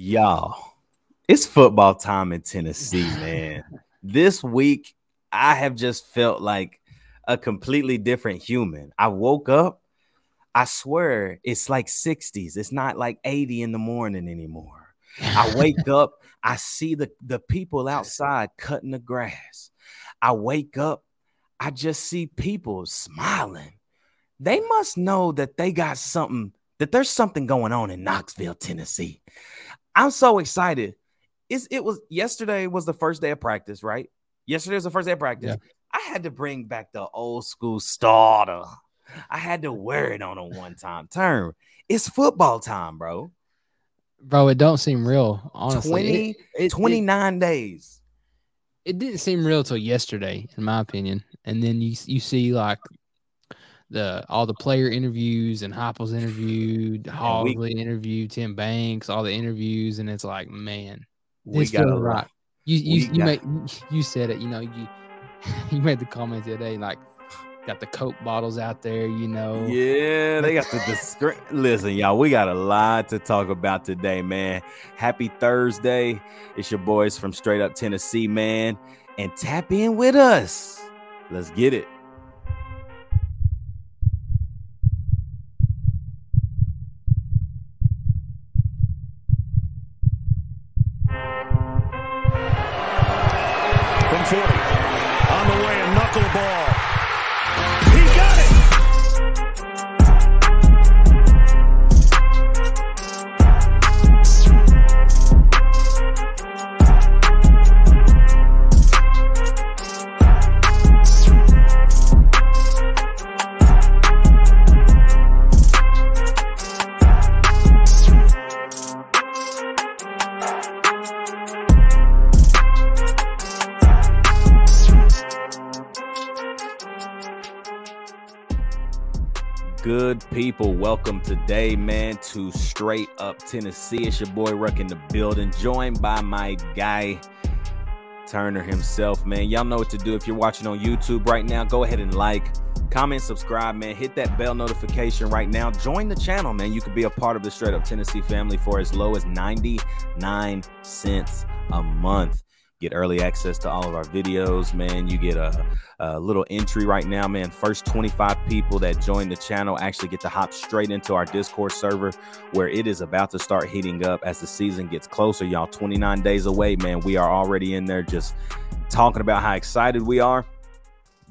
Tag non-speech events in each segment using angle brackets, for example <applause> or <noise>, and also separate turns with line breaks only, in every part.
Y'all, it's football time in Tennessee, man. this week, I have just felt like a completely different human. I woke up, I swear it's like 60s. It's not like 80 in the morning anymore. I wake <laughs> up, I see the, the people outside cutting the grass. I wake up, I just see people smiling. They must know that they got something, that there's something going on in Knoxville, Tennessee. I'm so excited. It's, it was yesterday was the first day of practice, right? Yesterday was the first day of practice. Yeah. I had to bring back the old school starter. I had to wear it on a one time term. It's football time, bro.
Bro, it don't seem real, honestly.
20, it, it, 29 it, days.
It didn't seem real till yesterday, in my opinion. And then you you see like the all the player interviews and Heupel's interviewed, Hoggley interviewed, Tim Banks, all the interviews, and it's like, man,
we got
right. You you you, made, <laughs> you said it. You know you <laughs> you made the comment the other day like got the Coke bottles out there. You know.
Yeah, they got the, <laughs> the listen, y'all. We got a lot to talk about today, man. Happy Thursday! It's your boys from Straight Up Tennessee, man, and tap in with us. Let's get it. Welcome today, man, to Straight Up Tennessee. It's your boy Ruck in the building, joined by my guy Turner himself, man. Y'all know what to do. If you're watching on YouTube right now, go ahead and like, comment, subscribe, man. Hit that bell notification right now. Join the channel, man. You could be a part of the Straight Up Tennessee family for as low as 99 cents a month get early access to all of our videos, man. You get a, a, little entry right now, man. First 25 people that join the channel actually get to hop straight into our Discord server where it is about to start heating up as the season gets closer. Y'all, 29 days away, man. We are already in there just talking about how excited we are.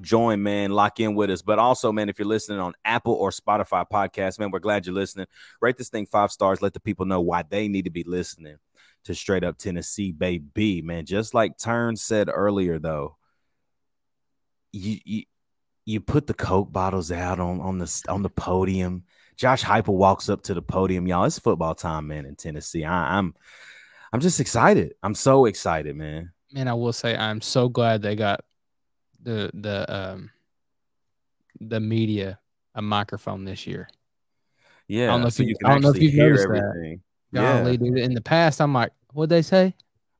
Join, man. Lock in with us. But also, man, if you're listening on Apple or Spotify podcast, man, we're glad you're listening. Rate this thing five stars. Let the people know why they need to be listening to straight up Tennessee, baby, man. Just like Turn said earlier, though, you you, you put the Coke bottles out on on the on the podium. Josh Heupel walks up to the podium, y'all. It's football time, man, in Tennessee. I, I'm I'm just excited. I'm so excited, man.
Man, I will say I'm so glad they got the the um the media a microphone this year.
Yeah, I don't know so if you, you can I don't know if you've hear everything.
Golly, yeah. dude. In the past, I'm like, what'd they say?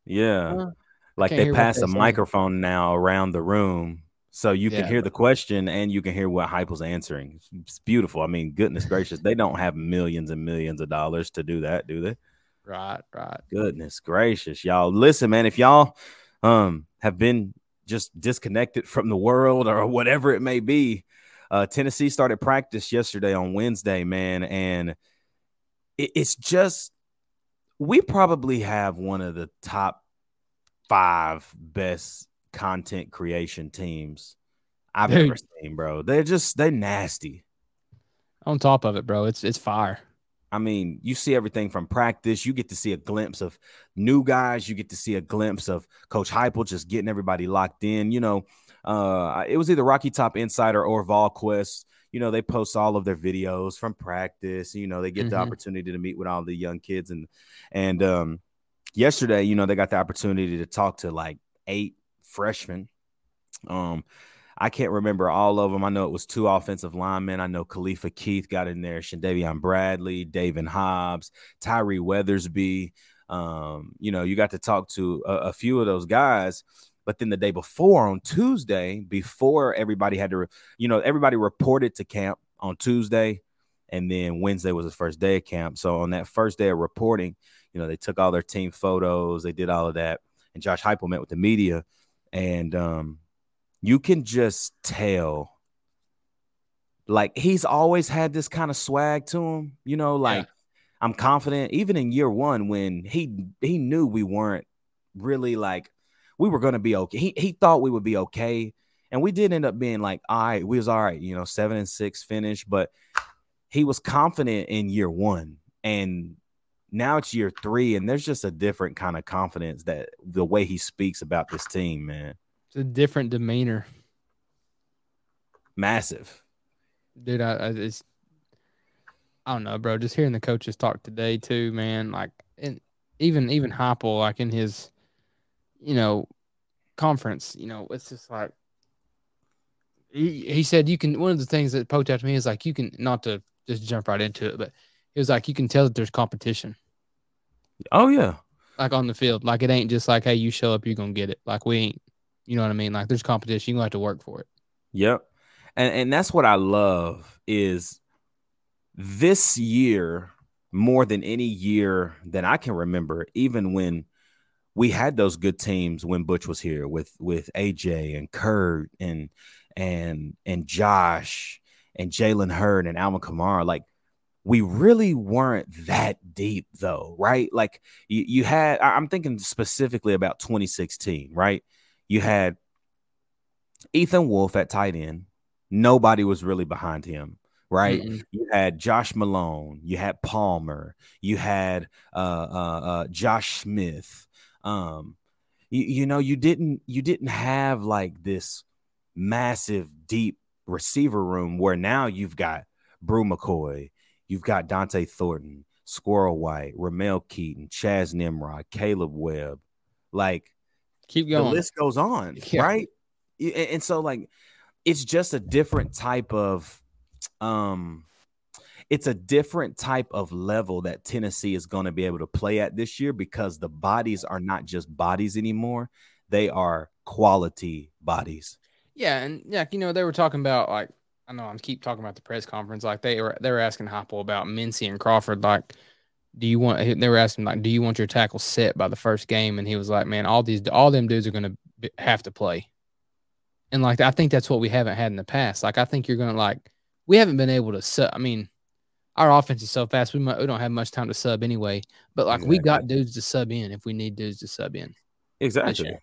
Yeah. Like they pass a microphone now around the room so you can yeah. hear the question and you can hear what Heupel's answering. It's beautiful. I mean, goodness <laughs> gracious, they don't have millions and millions of dollars to do that, do they?
Right, right.
Goodness gracious, y'all. Listen, man, if y'all um have been just disconnected from the world or whatever it may be, uh Tennessee started practice yesterday on Wednesday, man, and it, it's just we probably have one of the top five best content creation teams I've Dude. ever seen, bro. They're just they're nasty.
On top of it, bro, it's it's fire.
I mean, you see everything from practice. You get to see a glimpse of new guys. You get to see a glimpse of Coach Heupel just getting everybody locked in. You know, uh, it was either Rocky Top Insider or VolQuest you know, they post all of their videos from practice. You know, they get mm-hmm. the opportunity to meet with all the young kids and and um yesterday, you know, they got the opportunity to talk to like eight freshmen. Um I can't remember all of them. I know it was two offensive linemen. I know Khalifa Keith got in there, Chandavian Bradley, David Hobbs, Tyree Weathersby. Um, you know, you got to talk to a, a few of those guys. But then the day before on Tuesday, before everybody had to, you know, everybody reported to camp on Tuesday, and then Wednesday was the first day of camp. So on that first day of reporting, you You know, they took all their team photos, they did all of that, and Josh Heupel met with the media, and um, you can just tell. Like he's always had this kind of swag to him, you know, like yeah. I'm confident even in year 1 when he he knew we weren't really like we were going to be okay. He he thought we would be okay and we did end up being like, all right, we was all right, you know, seven and six finish, but he was confident in year one. And now it's year three, and there's just a different kind of confidence that the way he speaks about this team, man.
It's a different demeanor.
Massive.
Dude, I, I it's I don't know, bro. Just hearing the coaches talk today too, man. Like and even even Heupel, like in his, you know, conference, you know, it's just like he, he said you can one of the things that poked out to me is like you can not to just jump right into it, but it was like you can tell that there's competition.
Oh yeah.
Like on the field. Like it ain't just like, hey, you show up, you're gonna get it. Like we ain't you know what I mean? Like there's competition. You're gonna have to work for it.
Yep. And and that's what I love is this year more than any year that I can remember, even when we had those good teams when Butch was here with with AJ and Kurt and and and Josh and Jalen Hurd and Alvin Kamara, like we really weren't that deep though, right? Like you, you had, I'm thinking specifically about 2016, right? You had Ethan Wolf at tight end. Nobody was really behind him, right? Mm-hmm. You had Josh Malone, you had Palmer, you had uh, uh, uh, Josh Smith. Um, you, you know, you didn't you didn't have like this massive, deep receiver room where now you've got Bru McCoy, you've got Dont'e Thornton, Squirrel White, Ramel Keyton, Chas Nimrod, Kaleb Webb. Like,
keep going.
The list goes on, <laughs> yeah. right? And so, like, it's just a different type of, um, it's a different type of level that Tennessee is going to be able to play at this year because the bodies are not just bodies anymore; they are quality bodies.
Yeah, and yeah, you know, they were talking about like I know I keep talking about the press conference. Like they were they were asking Heupel about Mincey and Crawford. Like, do you want? They were asking like, do you want your tackle set by the first game? And he was like, man, all these all them dudes are gonna have to play. And like I think that's what we haven't had in the past. Like I think you're gonna like we haven't been able to sub. I mean, our offense is so fast. We might, we don't have much time to sub anyway. But like exactly. we got dudes to sub in if we need dudes to sub in.
Exactly.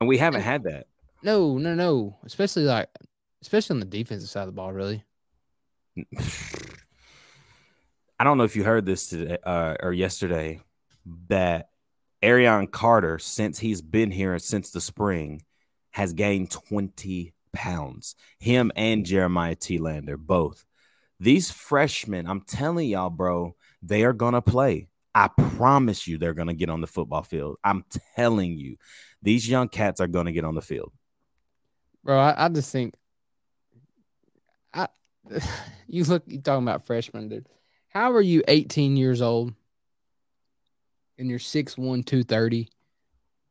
And we haven't had that.
No, no, no. Especially like, especially on the defensive side of the ball, really. <sighs>
I don't know if you heard this today uh, or yesterday that Arion Carter, since he's been here since the spring, has gained 20 pounds. Him and Jeremiah Telander, both. These freshmen, I'm telling y'all, bro, they are going to play. I promise you they're going to get on the football field. I'm telling you, these young cats are going to get on the field
bro. I, I just think, I <sighs> you look you talking about freshmen, dude. How are you 18 years old and you're 6'1", 230?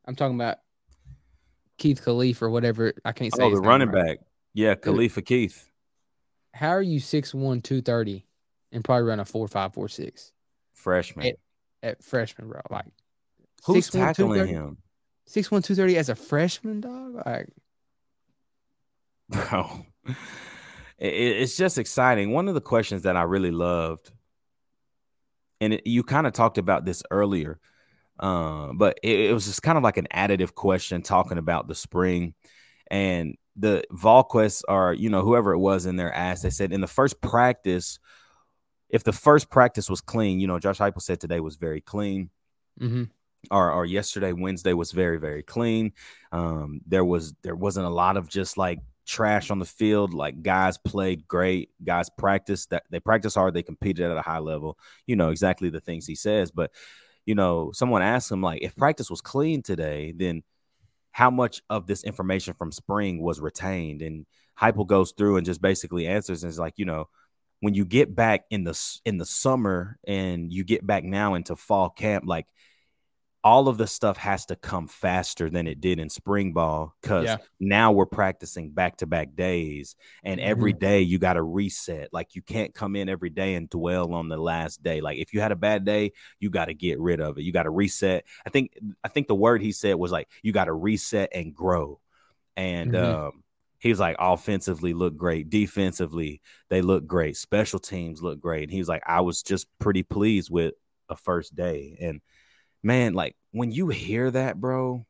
I'm talking about Keith Khalifa or whatever. I can't say.
Oh, the running right. back. Yeah, Khalifa Keith.
How are you 6'1", 230 and probably run a four five four six?
Freshman.
At, at freshman, bro. Like
who's 6'1", tackling him?
Six one two thirty as a freshman, dog. Like
bro. it's just exciting. One of the questions that I really loved, and it, you kind of talked about this earlier, uh, but it, it, was just kind of like an additive question talking about the spring and the VolQuest or you know whoever it was in there asked. They said in the first practice, if the first practice was clean, you know, Josh Heupel said today was very clean.
Mm-hmm
or, or yesterday Wednesday was very very clean. Um, there was there wasn't a lot of just like trash on the field. Like guys played great, guys practiced that they practice hard, they competed at a high level. You know exactly the things he says. But you know, someone asked him like, if practice was clean today, then how much of this information from spring was retained? And Heupel goes through and just basically answers and is like, you know, when you get back in the in the summer and you get back now into fall camp, like all of the stuff has to come faster than it did in spring ball because yeah. now we're practicing back to back days and mm-hmm. every day you got to reset like you can't come in every day and dwell on the last day like if you had a bad day you got to get rid of it you got to reset i think i think the word he said was like you got to reset and grow and mm-hmm. um he was like offensively look great defensively they look great special teams look great and he was like i was just pretty pleased with a first day and man, like when you hear that, bro.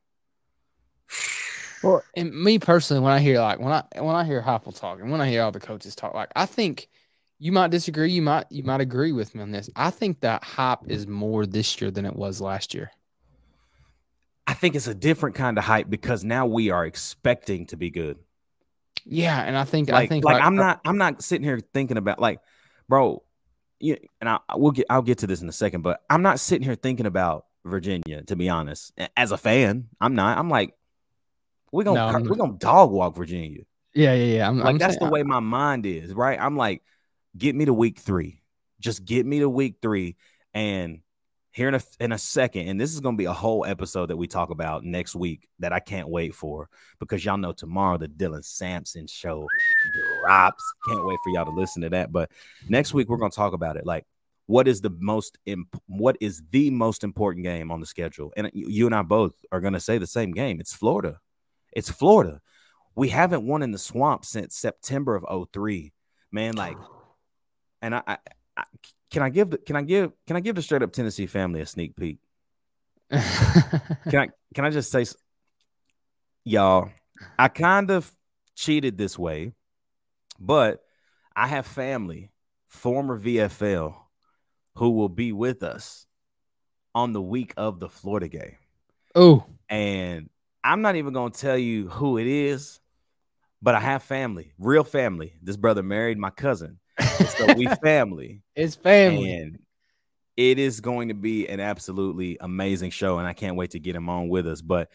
<sighs>
Well, and me personally, when I hear like when I when I hear Heupel talking, when I hear all the coaches talk, like I think you might disagree, you might you might agree with me on this. I think that hype is more this year than it was last year.
I think it's a different kind of hype because now we are expecting to be good.
Yeah, and I think
like,
I think
like, like I'm not I'm not sitting here thinking about like, bro, you and I will get I'll get to this in a second, but I'm not sitting here thinking about Virginia, to be honest. As a fan, I'm not. I'm like, we're gonna no, we're gonna dog walk Virginia.
Yeah, yeah, yeah.
I'm, like I'm that's saying, the way my mind is, right? I'm like, get me to week three. Just get me to week three. And here in a in a second, and this is gonna be a whole episode that we talk about next week that I can't wait for because y'all know tomorrow the Dylan Sampson show drops. Can't wait for y'all to listen to that. But next week we're gonna talk about it. Like what is the most imp- what is the most important game on the schedule? And uh, you and i both are going to say the same game. It's florida. It's florida. We haven't won in the swamp since september of 03 man like and i, I, I can i give the can i give can i give the straight up tennessee family a sneak peek? <laughs> Can i can i just say y'all i kind of cheated this way but i have family former vfl who will be with us on the week of the Florida game.
Oh,
and I'm not even going to tell you who it is, but I have family, real family. This brother married my cousin. So we <laughs> family.
It's family.
And it is going to be an absolutely amazing show and I can't wait to get him on with us, but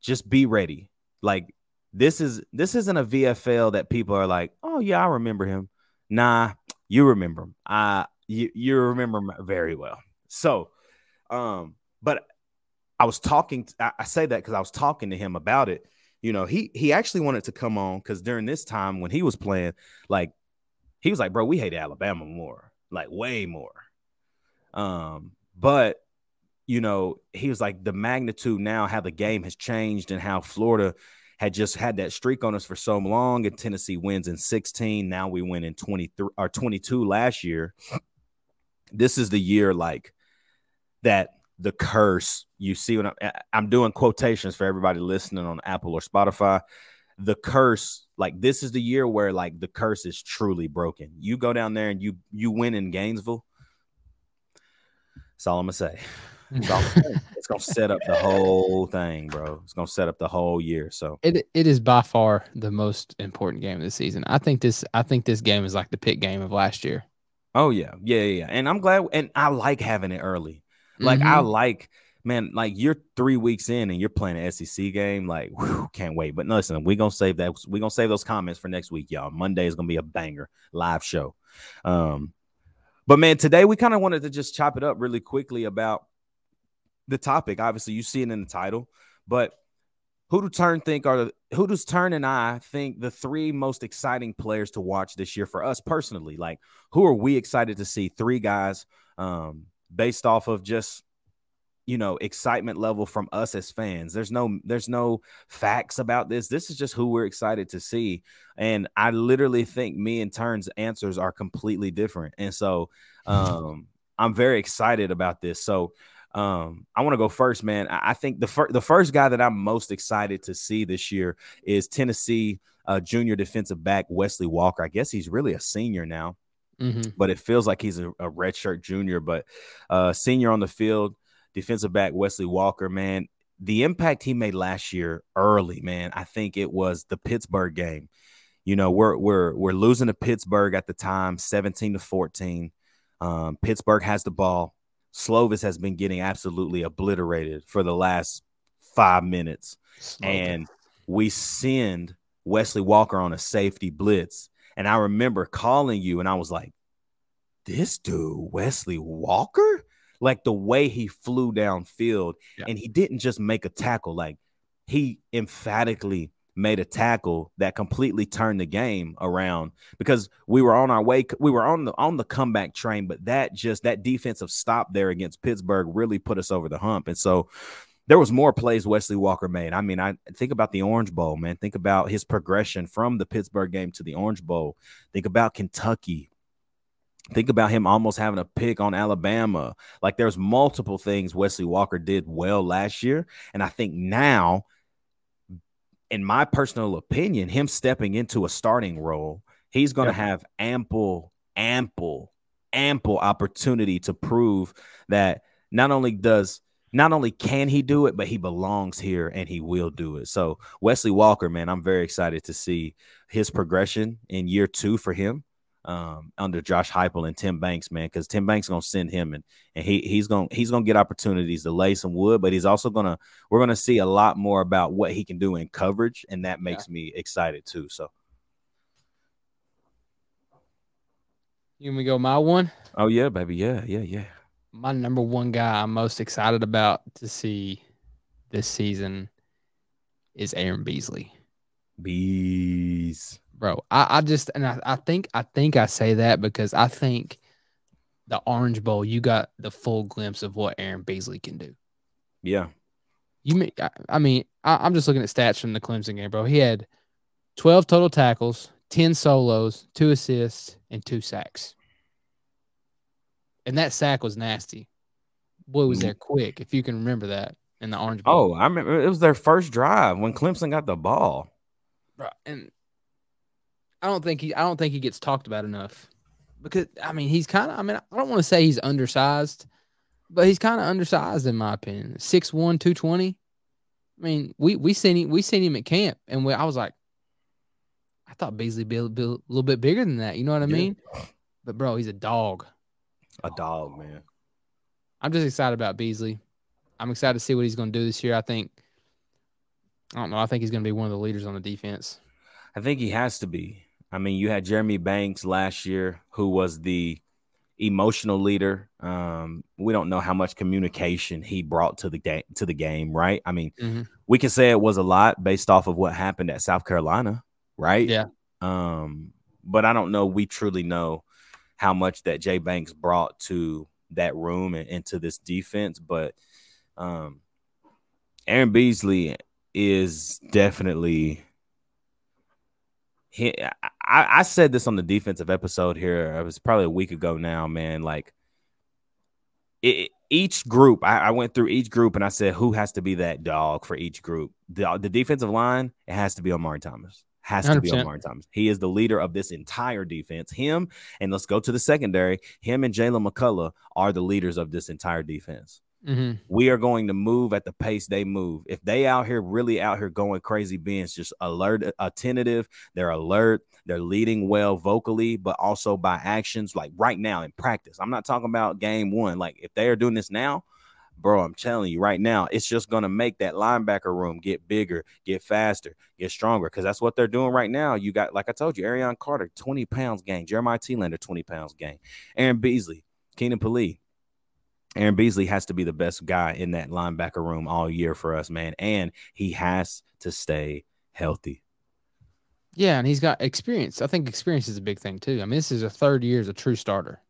just be ready. Like this is this isn't a VFL that people are like, "Oh yeah, I remember him." Nah, you remember him. I you, you remember very well. So, um, but I was talking. I, I say that because I was talking to him about it. You know, he he actually wanted to come on because during this time when he was playing, like he was like, "Bro, we hate Alabama more, like way more." Um, but you know, he was like the magnitude now, how the game has changed, and how Florida had just had that streak on us for so long, and Tennessee wins in 16. Now we win in 23 or 22 last year this is the year like that the curse you see when I'm, I'm doing quotations for everybody listening on Apple or Spotify. The curse, like this is the year where like the curse is truly broken. You go down there and you you win in Gainesville. That's all I'm gonna say. It's, gonna, set up the whole thing, bro. It's gonna set up the whole year. So
it it is by far the most important game of the season. I think this I think this game is like the pick game of last year.
Oh yeah, yeah, yeah. And I'm glad, and I like having it early. Like mm-hmm. I like, man, like you're three weeks in and you're playing an SEC game. Like, whew, can't wait. But listen, we're gonna save that. We're gonna save those comments for next week, y'all. Monday is gonna be a banger live show. Um, but man, today we kind of wanted to just chop it up really quickly about the topic. Obviously, you see it in the title, but who do Turn think are the who does Turn and I think the three most exciting players to watch this year for us personally? Like, who are we excited to see? Three guys, um, based off of just you know excitement level from us as fans. There's no there's no facts about this. This is just who we're excited to see, and I literally think me and Turn's answers are completely different, and so <laughs> um, I'm very excited about this. So um, I want to go first, man. I, I think the first the first guy that I'm most excited to see this year is Tennessee uh, junior defensive back Wesley Walker. I guess he's really a senior now, mm-hmm. but it feels like he's a, a redshirt junior. But uh, senior on the field, defensive back Wesley Walker, man. The impact he made last year early, man. I think it was the Pittsburgh game. You know, we're we're we're losing to Pittsburgh at the time, 17 to 14. Um, Pittsburgh has the ball. Slovis has been getting absolutely obliterated for the last five minutes. And we send Wesley Walker on a safety blitz. And I remember calling you and I was like, this dude, Wesley Walker? Like the way he flew downfield
Yeah.
and he didn't just make a tackle, like he emphatically made a tackle that completely turned the game around because we were on our way we were on the on the comeback train but that just that defensive stop there against Pittsburgh really put us over the hump and so there was more plays Wesley Walker made. I mean, I think about the Orange Bowl, man. Think about his progression from the Pittsburgh game to the Orange Bowl. Think about Kentucky. Think about him almost having a pick on Alabama. Like there's multiple things Wesley Walker did well last year. And I think now, in my personal opinion, him stepping into a starting role, he's going to
Yeah.
have ample, ample, ample opportunity to prove that not only does not only can he do it, but he belongs here and he will do it. So Wesley Walker, man, I'm very excited to see his progression in year two for him um, under Josh Heupel and Tim Banks, man, because Tim Banks gonna send him and and he he's gonna he's gonna get opportunities to lay some wood, but he's also gonna we're gonna see a lot more about what he can do in coverage, and that makes me excited too. So,
You want me to go my one?
oh yeah, baby, yeah, yeah, yeah.
My number one guy I'm most excited about to see this season is Aaron Beasley.
Bees,
Bro, I, I just and I, I think I think I say that because I think the Orange Bowl, you got the full glimpse of what Aaron Beasley can do.
yeah,
You mean I, I mean, I, I'm just looking at stats from the Clemson game, bro. He had 12 total tackles, 10 solos, two assists, and two sacks. And that sack was nasty. Boy, was
Mhm.
there quick, if you can remember that in the Orange Bowl.
Oh, I remember it was their first drive when Clemson got the ball.
Bro, and I don't think he I don't think he gets talked about enough. Because I mean he's kind of I mean I don't want to say he's undersized, but he's kind of undersized in my opinion. 6'1", 220. I mean, we we seen him we seen him at camp and we, I was like I thought Beasley be a, be a little bit bigger than that, you know what I
Yeah.
mean? But bro, he's a dog.
A dog, man.
I'm just excited about Beasley. I'm excited to see what he's going to do this year. I think I don't know. I think he's going to be one of the leaders on the defense.
I think he has to be. I mean, you had Jeremy Banks last year, who was the emotional leader. Um, we don't know how much communication he brought to the game to the game, right? I mean,
Mhm.
we can say it was a lot based off of what happened at South Carolina, right?
Yeah.
Um, but I don't know. We truly know how much that Jay Banks brought to that room and into this defense. But um, Aaron Beasley is definitely. He, I, I said this on the defensive episode here. It was probably a week ago now, man. Like it, each group, I, I went through each group and I said, who has to be that dog for each group? The, the defensive line, it has to be Omari Thomas. Has to be
100%.
Thomas. He is the leader of this entire defense. Him, and let's go to the secondary. Him and Jalen McCollough are the leaders of this entire defense
hmm
we are going to move at the pace they move. If they out here really out here going crazy, being just alert, attentive, they're alert, they're leading well vocally, but also by actions. Like right now in practice, I'm not talking about game one. Like if they are doing this now, bro, I'm telling you right now, it's just gonna make that linebacker room get bigger, get faster, get stronger. Because that's what they're doing right now. You got, like I told you, Arion Carter, 20 pounds gain, Jeremiah Telander, 20 pounds gain, Aaron Beasley, Keenan Pili. Aaron Beasley has to be the best guy in that linebacker room all year for us, man. And he has to stay healthy.
Yeah, and he's got experience. I think experience is a big thing too. I mean, this is a third year as a true starter.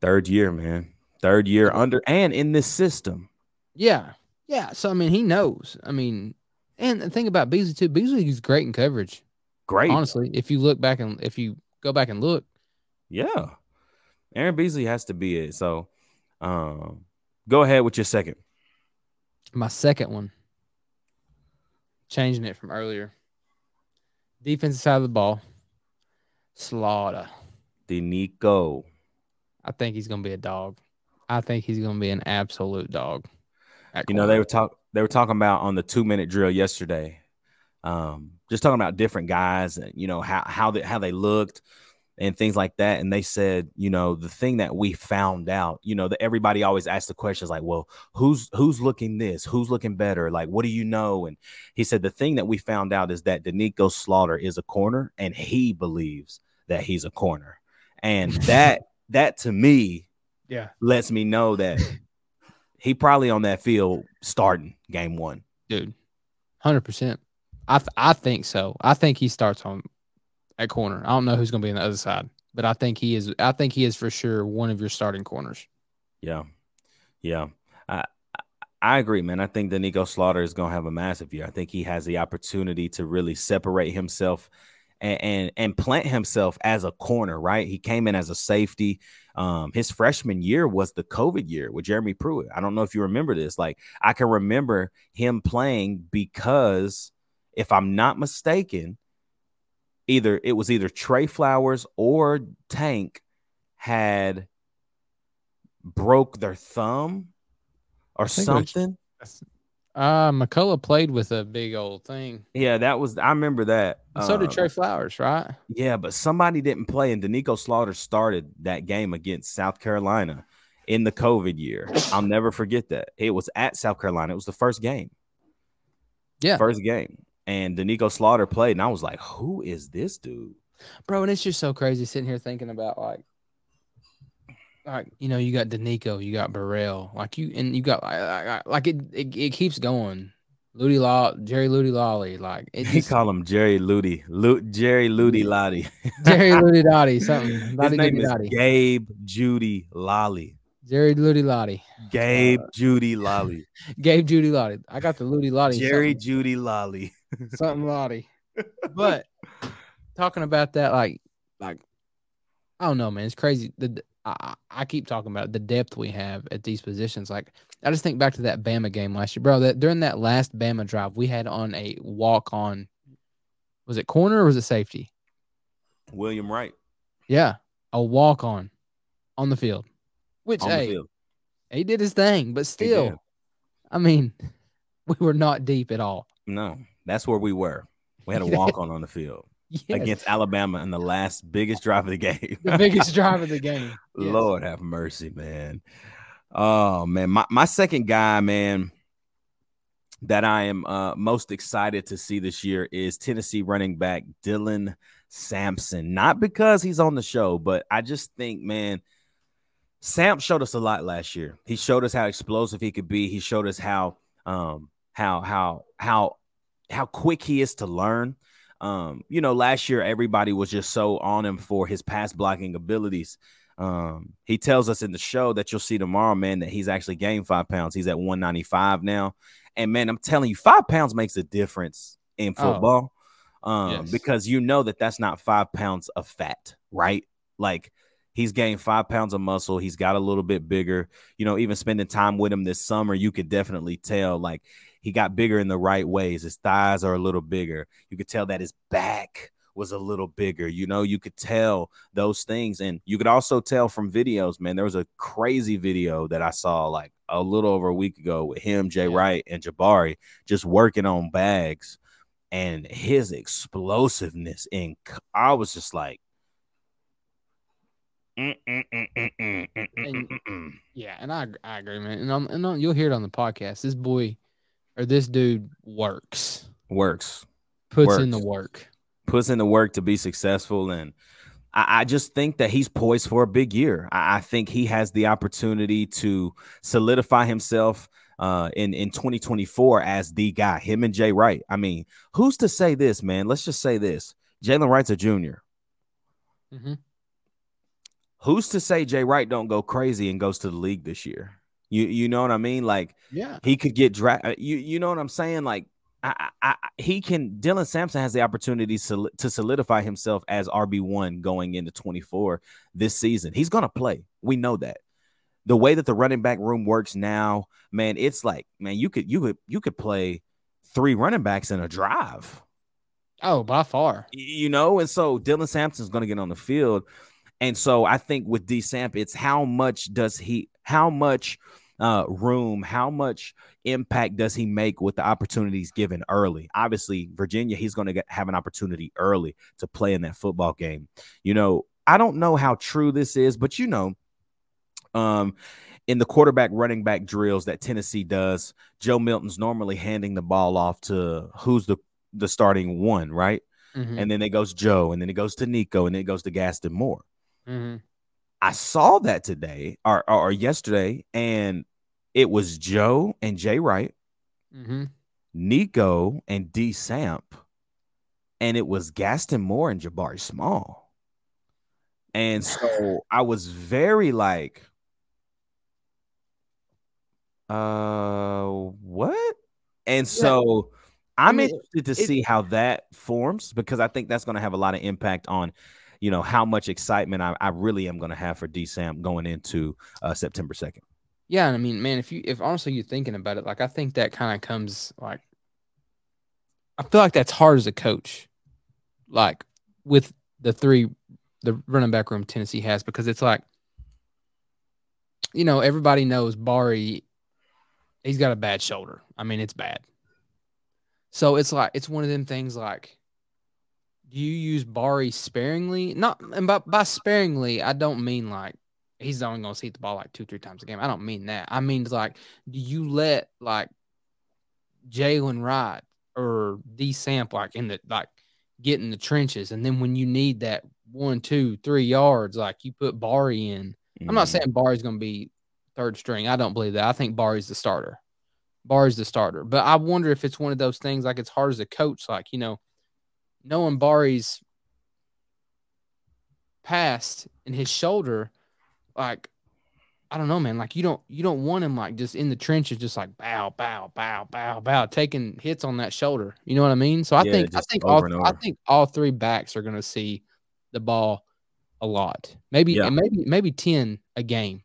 Third year, man. Third year under and in this system.
Yeah, yeah. So I mean, he knows. I mean, and the thing about Beasley too, Beasley is great in coverage.
Great.
Honestly, if you look back and if you go back and look,
Yeah. Aaron Beasley has to be it. So um go ahead with your second.
my second one, changing it from earlier, defensive side of the ball, Slaughter.
Doneiko.
I think he's gonna be a dog. I think he's gonna be an absolute dog.
You know, they were talk they were talking about on the two minute drill yesterday. Um, just talking about different guys and you know how how they how they looked and things like that. And they said, you know, the thing that we found out, you know, that everybody always asks the questions like, well, who's who's looking this, who's looking better? Like, what do you know? And he said the thing that we found out is that Doneiko Slaughter is a corner, and he believes that he's a corner. And that <laughs> that to me
yeah.
lets me know that he probably on that field starting game one.
Dude, hundred percent. I th- I think so. I think he starts on at corner. I don't know who's going to be on the other side, but I think he is. I think he is for sure one of your starting corners.
Yeah, yeah. I I agree, man. I think that Nico Slaughter is going to have a massive year. I think he has the opportunity to really separate himself and, and, and plant himself as a corner. Right? He came in as a safety. Um, his freshman year was the COVID year with Jeremy Pruitt. I don't know if you remember this. Like I can remember him playing because, if I'm not mistaken, either it was either Trey Flowers or Tank had broke their thumb or something.
uh McCollough played with a big old thing.
Yeah, that was I remember that.
so did um, Trey Flowers, right?
Yeah, but somebody didn't play, and Doneiko Slaughter started that game against South Carolina in the COVID year. I'll never forget that. It was at South Carolina. It was the first game.
Yeah.
First game and Doneiko Slaughter played, and I was like, "Who is this dude,
bro?" And it's just so crazy sitting here thinking about like, like you know, you got Doneiko, you got Burrell, like you, and you got like, like it, it, it keeps going. Ludi Law, Jerry Ludi Lolly, like
it <laughs> just, he call him Jerry Ludi, Lu, Jerry Ludi Lottie, <laughs>
Jerry Ludi <laughs> Lottie, something.
His name is Gabe Judy Lolly.
Jerry Ludi Lottie.
Gabe uh, Judy Lolly.
Gabe Judy Lolly. I got the Ludi Lottie.
Jerry something. Judy Lolly.
Something Lottie. But talking about that, like, like, I don't know, man. It's crazy. The I, I keep talking about it, the depth we have at these positions. Like, I just think back to that Bama game last year, bro. That during that last Bama drive, we had on a walk on. Was it corner or was it safety?
William Wright.
Yeah, a walk on on the field. Which on hey, he did his thing, but still, I mean, <laughs> we were not deep at all.
No, that's where we were. We had a walk on on the field <laughs> yes. against Alabama in the last biggest drive of the game.
the biggest <laughs> drive of the game.
Yes. Lord have mercy, man. Oh man, my, my second guy, man, that I am uh, most excited to see this year is Tennessee running back Dylan Sampson. Not because he's on the show, but I just think, man, Sam showed us a lot last year. He showed us how explosive he could be. He showed us how um how how how how quick he is to learn. Um, you know, last year everybody was just so on him for his pass blocking abilities. Um, he tells us in the show that you'll see tomorrow, man, that he's actually gained five pounds. He's at 195 now. And man, I'm telling you, five pounds makes a difference in oh. football. Oh. Um, yes. because you know that that's not five pounds of fat, right? Like He's gained five pounds of muscle. He's got a little bit bigger. You know, even spending time with him this summer, you could definitely tell like he got bigger in the right ways. His thighs are a little bigger. You could tell that his back was a little bigger. You know, you could tell those things. And you could also tell from videos, man. There was a crazy video that I saw like a little over a week ago with him, Jay. Wright, and Jabari just working on bags and his explosiveness. And I was just like,
and, yeah, and I I agree, man. And, on, and on, you'll hear it on the podcast. This boy or this dude works,
works,
puts works. in the work,
puts in the work to be successful. And I, I just think that he's poised for a big year. I, I think he has the opportunity to solidify himself. Uh, in in 2024 as the guy, him and Jay Wright. I mean, who's to say this, man? Let's just say this: Jaylen Wright's a junior. Mm-hmm who's to say Jay Wright don't go crazy and goes to the league this year? You you know what I mean? Like,
yeah,
he could get drafted. Uh, you you know what I'm saying? Like, I, I, he can. Dylan Sampson has the opportunity to, to solidify himself as RB one going into 24 this season. He's gonna play. We know that. The way that the running back room works now, man, it's like, man, you could you could you could play three running backs in a drive.
Oh, by far.
You know, and so Dylan Sampson's going to get on the field. And so I think with D Samp, it's how much does he, how much uh, room, how much impact does he make with the opportunities given early? Obviously, Virginia, he's going to have an opportunity early to play in that football game. You know, I don't know how true this is, but you know, um, in the quarterback running back drills that Tennessee does, Joe Milton's normally handing the ball off to who's the the starting one, right? Mm-hmm. And then it goes Joe, and then it goes to Nico, and then it goes to Gaston Moore. Mm-hmm. I saw that today or, or yesterday, and it was Joe and Jay Wright,
Mm-hmm.
Nico and D Samp, and it was Gaston Moore and Jabari Small. And so <sighs> I was very like, uh, what? And so I'm
mean,
interested to
it-
see how that forms because I think that's going to have a lot of impact on, you know, how much excitement I, I really am going to have for D Samp going into uh, September 2nd.
Yeah, and I mean, man, if you if honestly you're thinking about it, like I think that kind of comes like I feel like that's hard as a coach, like with the three the running back room Tennessee has because it's like you know everybody knows Bari he's got a bad shoulder. I mean, it's bad. So it's like it's one of them things like do you use Bari sparingly? Not and by, by sparingly, I don't mean like he's only gonna see the ball like two, three times a game. I don't mean that. I mean like do you let like Jaylen Wright or D Samp like in the like get in the trenches and then when you need that one, two, three yards, like you put Bari in. I'm not
Mhm.
saying Bari's gonna be third string. I don't believe that. I think Bari's the starter. Bari's the starter. But I wonder if it's one of those things like it's hard as a coach, like, you know, knowing Bari's past and his shoulder, like I don't know, man. Like you don't you don't want him like just in the trenches, just like bow, bow, bow, bow, bow, taking hits on that shoulder. You know what I mean? So I
Yeah,
think I think all I think all three backs are gonna see the ball a lot. Maybe
Yeah.
maybe maybe ten a game.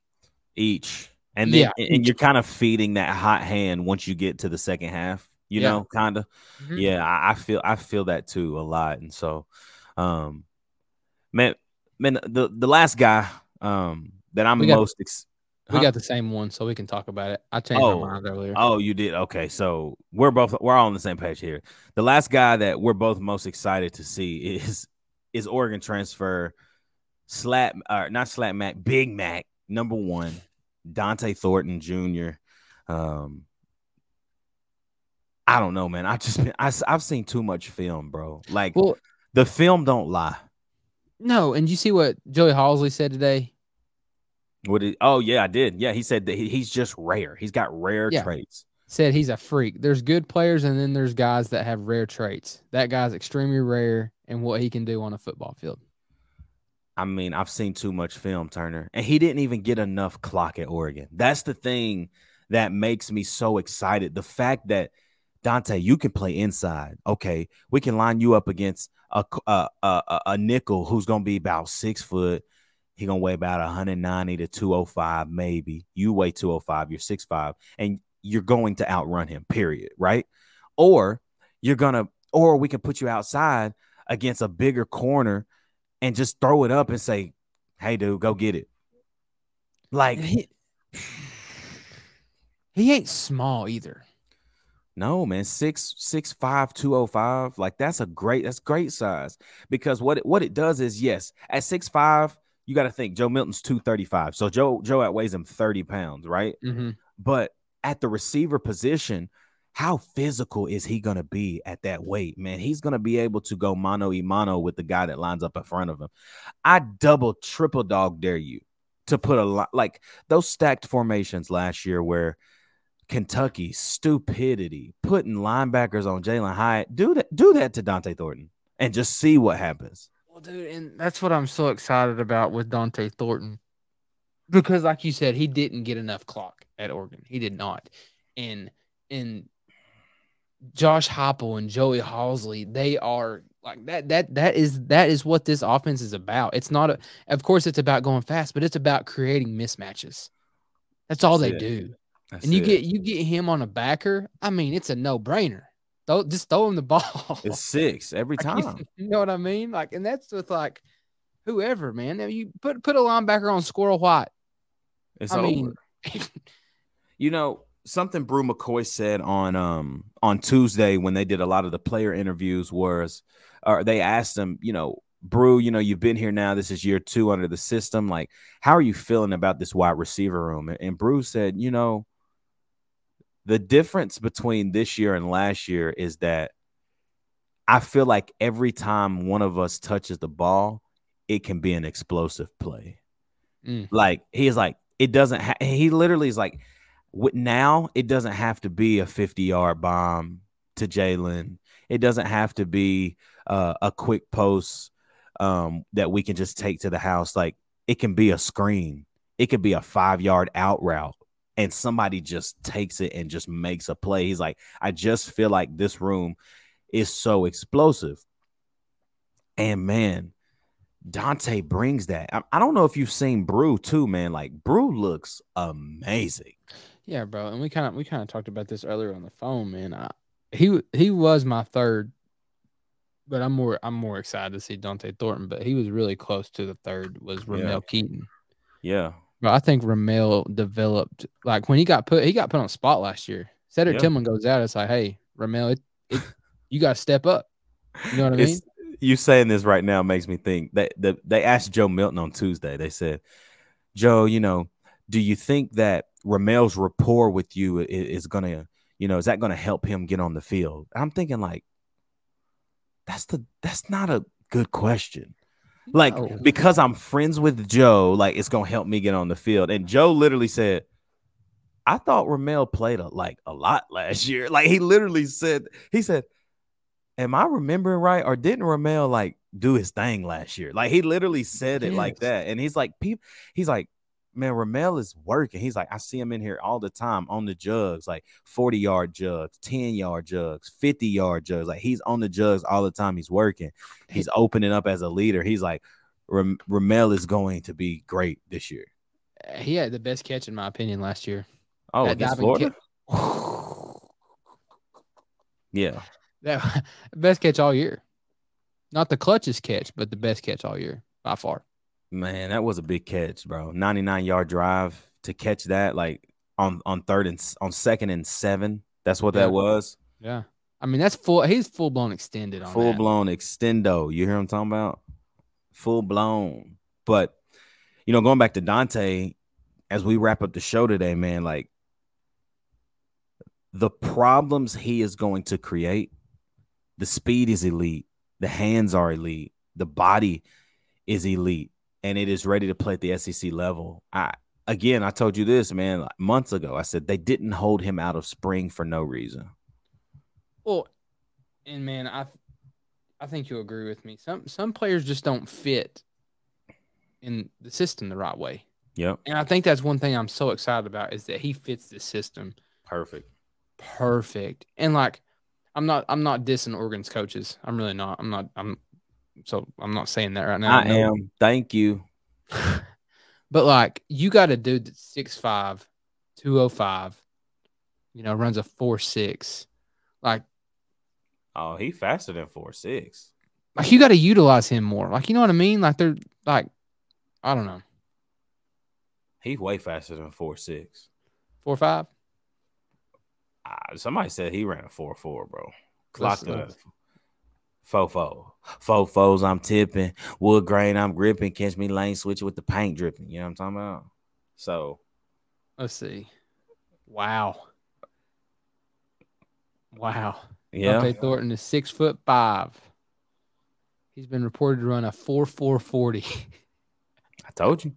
each. And then
Yeah,
and- you're kind of feeding that hot hand once you get to the second half, you
Yeah.
know, kind of.
Mhm.
Yeah, I, I feel I feel that too a lot. And so um man man the the last guy um that I'm
We got-
most ex-
We got the same one, so we can talk about it. I changed
Oh,
my mind earlier.
Oh, you did. Okay, so we're both we're all on the same page here. The last guy that we're both most excited to see is is Oregon transfer Slap or not Slap Mac, Big Mac number one, Dont'e Thornton Jr. Um, I don't know, man. I just been I, have seen too much film, bro. Like
well,
the film don't lie.
no, and you see what Joey Halzle said today?
What? It, oh yeah, I did. Yeah, he said that he, he's just rare. He's got rare
Yeah.
traits.
Said he's a freak. There's good players, and then there's guys that have rare traits. That guy's extremely rare and what he can do on a football field.
I mean, I've seen too much film, Turner, and he didn't even get enough clock at Oregon. That's the thing that makes me so excited. The fact that Dont'e, you can play inside. Okay, we can line you up against a a a, a nickel who's gonna be about six foot. He gonna weigh about 190 to 205, maybe. You weigh 205, you're 6'5, and you're going to outrun him, period. Right? Or you're gonna, or we can put you outside against a bigger corner and just throw it up and say, "Hey, dude, go get it." Like,
he, he ain't small either.
no, man, six six five two oh five. Like that's a great that's great size because what it, what it does is yes, at six five, you got to think Joe Milton's two thirty five, so Joe Joe outweighs him thirty pounds, right?
Mm-hmm.
But at the receiver position, how physical is he going to be at that weight, man? He's going to be able to go mano y mano with the guy that lines up in front of him. I double, triple dog dare you to put a lot like those stacked formations last year where Kentucky stupidity putting linebackers on Jalin Hyatt. Do that, do that to Dont'e Thornton and just see what happens.
Dude, and that's what I'm so excited about with Dont'e Thornton. Because like you said, he didn't get enough clock at Oregon. He did not. And and Josh Heupel and Joey Halzle, they are like that that that is that is what this offense is about. It's not a of course it's about going fast, but it's about creating mismatches. That's all
That's
they
it.
do.
That's
and you
it.
get you get him on a backer. I mean, it's a no-brainer. Throw, just throw him the <laughs> ball.
it's six every
Like, you-
time. <laughs>
You know what I mean? Like, and that's with like whoever, man. Now, You put put a linebacker on Squirrel White.
It's
I
over.
mean,
You know, something Bru McCoy said on um on Tuesday when they did a lot of the player interviews was or they asked him, you know, Bru, you know, you've been here now. This is year two under the system. Like, how are you feeling about this wide receiver room? And, and Bru said, you know, the difference between this year and last year is that I feel like every time one of us touches the ball, it can be an explosive play.
Mm.
Like he's like, it doesn't. Ha- he literally is like, now it doesn't have to be a 50 yard bomb to Jalen. It doesn't have to be uh, a quick post um, that we can just take to the house. Like it can be a screen, it could be a five yard out route, and somebody just takes it and just makes a play. He's like, I just feel like this room is so explosive. And man, Dont'e brings that. I, I don't know if you've seen Bru too, man. Like Bru looks amazing.
Yeah, bro. And we kind of we kind of talked about this earlier on the phone, man. I, he he was my third, but I'm more I'm more excited to see Dont'e Thornton. But he was really close to the third. Was Ramel yeah. Keyton?
Yeah.
But I think Ramel developed like when he got put he got put on spot last year. Cedric yeah. Tillman goes out. It's like, hey, Ramel, it, it, <laughs> you got to step up. You know what I mean?
you saying this right now makes me think that the, they asked Joe Milton on Tuesday. They said, Joe, you know, do you think that Ramel's rapport with you is, is gonna, you know, is that gonna help him get on the field? I'm thinking like, that's the that's not a good question. Like no. because I'm friends with Joe, like it's gonna help me get on the field. And Joe literally said, I thought Ramel played a, like a lot <laughs> last year. Like he literally said, he said, am I remembering right? Or didn't Ramel like do his thing last year? Like he literally said it yes. like that. And he's like, people, he's like, man, Ramel is working. He's like, I see him in here all the time on the jugs, like 40 yard jugs, 10 yard jugs, 50 yard jugs. Like he's on the jugs all the time. He's working. He's opening up as a leader. He's like, Ramel is going to be great this year.
Eh, he had the best catch, in my opinion, last year.
Oh, against Florida? yeah. <sighs>
That <laughs> best catch all year. Not the clutchest catch, but the best catch all year by far.
Man, that was a big catch, bro. 99 yard drive to catch that like on on third and on second and seven. That's what yeah. that was.
Yeah. I mean, that's full. He's full blown extended on
full that. blown extendo. You hear what I'm talking about? Full blown. But you know, going back to Dont'e, as we wrap up the show today, man, like the problems he is going to create the speed is elite. The hands are elite. The body is elite, and it is ready to play at the SEC level. I again, I told you this, man, like months ago. I said they didn't hold him out of spring for no reason.
Well, and man, I I think you'll agree with me. Some some players just don't fit in the system the right way.
Yep.
And I think that's one thing I'm so excited about is that he fits the system.
Perfect.
Perfect. And like I'm not I'm not dissing Oregon's coaches. I'm really not. I'm not I'm so I'm not saying that right now.
I no. am. Thank you. <laughs>
but like you got a dude that's 6'5, 205, you know, runs a four six. Like
Oh, he faster than four six.
Like you got to utilize him more. Like you know what I mean? Like they're like, I don't know.
He's way faster than four six.
Four five.
Uh, somebody said he ran a four four, bro. Clocked it. Fofo. Fofos, I'm tipping. Wood grain, I'm gripping. Catch me lane switch with the paint dripping. You know what I'm talking about? So
let's see. Wow. Wow.
Yeah.
Okay, Thornton is six foot five. He's been reported to run a four four forty.
I told you.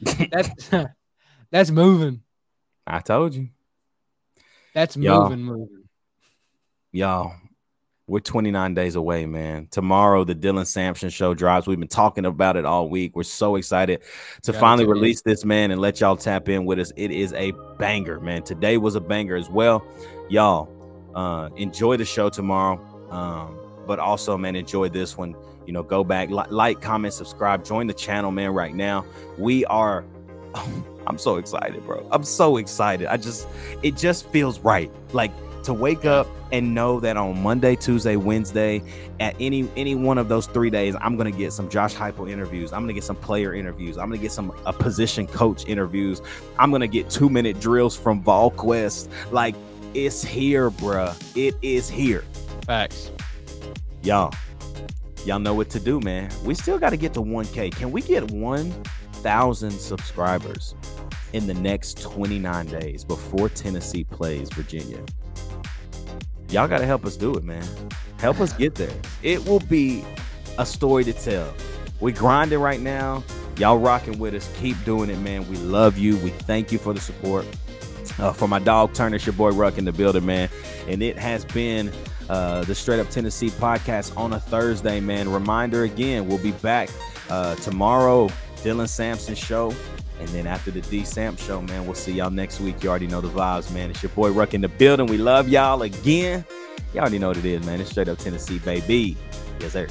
<laughs>
that's <laughs> that's moving.
I told you.
That's y'all, moving, moving.
Y'all, we're 29 days away, man. Tomorrow, the Dylan Sampson show drops. We've been talking about it all week. We're so excited to finally release this, man, and let y'all tap in with us. It is a banger, man. Today was a banger as well. Y'all, uh, enjoy the show tomorrow. Um, but also, man, enjoy this one. You know, go back, li- like, comment, subscribe, join the channel, man. Right now, we are. <laughs> I'm so excited, bro. I'm so excited. I just, it just feels right. Like to wake up and know that on Monday, Tuesday, Wednesday, at any any one of those three days, I'm gonna get some Josh Heupel interviews. I'm gonna get some player interviews. I'm gonna get some a position coach interviews. I'm gonna get two minute drills from VolQuest. Like it's here, bruh. It is here.
Facts.
Y'all, y'all know what to do, man. We still got to get to 1K. Can we get 1,000 subscribers? in the next 29 days before Tennessee plays Virginia. Y'all got to help us do it, man. Help us get there. It will be a story to tell. We grinding right now. Y'all rocking with us. Keep doing it, man. We love you. We thank you for the support. Uh, for my dog Turner, it's your boy Ruck in the building, man. And it has been uh, the Straight Up Tennessee podcast on a Thursday, man. Reminder again, we'll be back uh, tomorrow, Dylan Sampson show. And then after the D Samp show, man, we'll see y'all next week. You already know the vibes, man. It's your boy Ruck in the building. We love y'all again. Y'all already know what it is, man. It's straight up Tennessee, baby. Yes, sir.